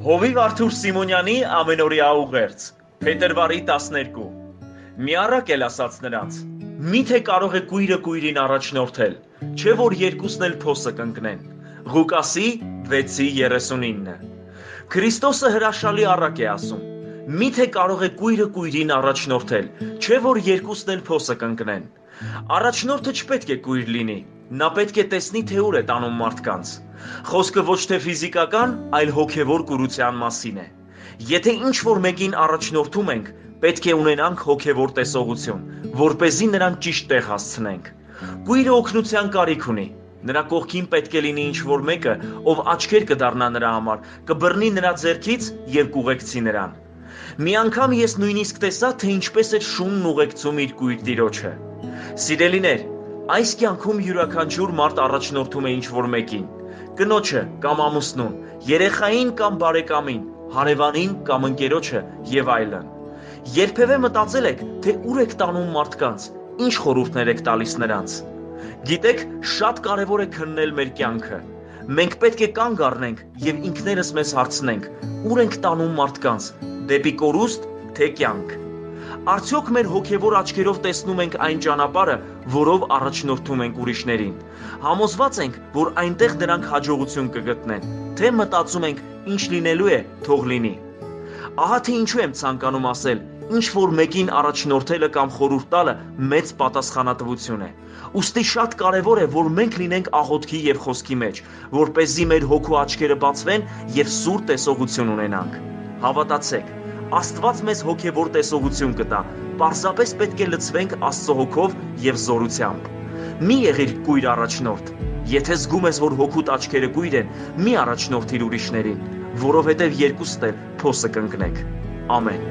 Հովիվ Արթուր Սիմոնյանի ամենօրյա ուղերձ, փետրվարի 12։ Մի առակ էլ ասաց նրանց. Միթե կարող է կույրը կույրին առաջնորդել, չէ որ երկուսն էլ փոսը կընկնեն։ Ղուկասի 6:39։ Քրիստոսը հրաշալի առակ է ասում. Միթե կարող է կույրը կույրին առաջնորդել, չէ որ երկուսն էլ փոսը կընկնեն։ Առաջնորդը չպետք է կույր լինի, նա պետք է տեսնի, թե ուր է տանում մարդկանց։ Խոսքը ոչ թե ֆիզիկական, այլ հոգևոր կուրության մասին է։ Եթե ինչ-որ մեկին առաջնորդում ենք, պետք է ունենանք հոգևոր տեսողություն, որ เป զի նրան ճիշտ տեղ հասցնենք։ Գույրը օգնության կարիք ունի։ Նրա կողքին պետք է լինի ինչ-որ մեկը, ով աչքեր կդառնա նրա համար, կբռնի նրա ձեռքից եւ կուղեկցի նրան։ Մի անգամ ես նույնիսկ տեսա, թե ինչպես է շունն ուղեկցում իր կույր տիրոջը։ Սիրելիներ, այս կյանքում յուրաքանչյուր մարդ առաջնորդում է ինչ-որ մեկին կնոջը կամ ամուսնուն, երեխային կամ բարեկամին, հարևանին կամ ընկերոջը եւ այլն։ Երբևէ մտածել եք, թե ուր եք տանում մարդկանց, ինչ խորհուրդներ եք տալիս նրանց։ Գիտեք, շատ կարևոր է քննել մեր կյանքը։ Մենք պետք է կանգ առնենք եւ ինքներս մեզ հարցնենք. ուր ենք տանում մարդկանց՝ դեպի կորուստ, թե կյանք։ Արդյոք մեր հոգևոր աչքերով տեսնում ենք այն ճանապարհը, որով առաջնորդում ենք ուրիշներին։ Համոզված ենք, որ այնտեղ նրանք հաջողություն կգտնեն, թե մտածում ենք, ինչ լինելու է, թող լինի։ Ահա թե ինչու եմ ցանկանում ասել, ինչ որ մեկին առաջնորդելը կամ խորհուրդ տալը մեծ պատասխանատվություն է։ Ոստի շատ կարևոր է, որ մենք լինենք աղոթքի եւ խոսքի մեջ, որ เป զի մեր հոգու աչքերը բացվեն եւ սուր տեսողություն ունենանք։ Հավատացեք, Աստված մեզ հոգևոր տեսողություն կտա։ Պարզապես պետք է լցվենք Աստծո հոգով եւ զորությամբ։ Մի եղիր կույր առաջնորդ։ Եթե զգում ես, որ հոգուտ աչքերը կույր են, մի առաջնորդիր ուրիշներին, որովհետեւ երկուստ էլ փոսը կընկնեք։ Ամեն։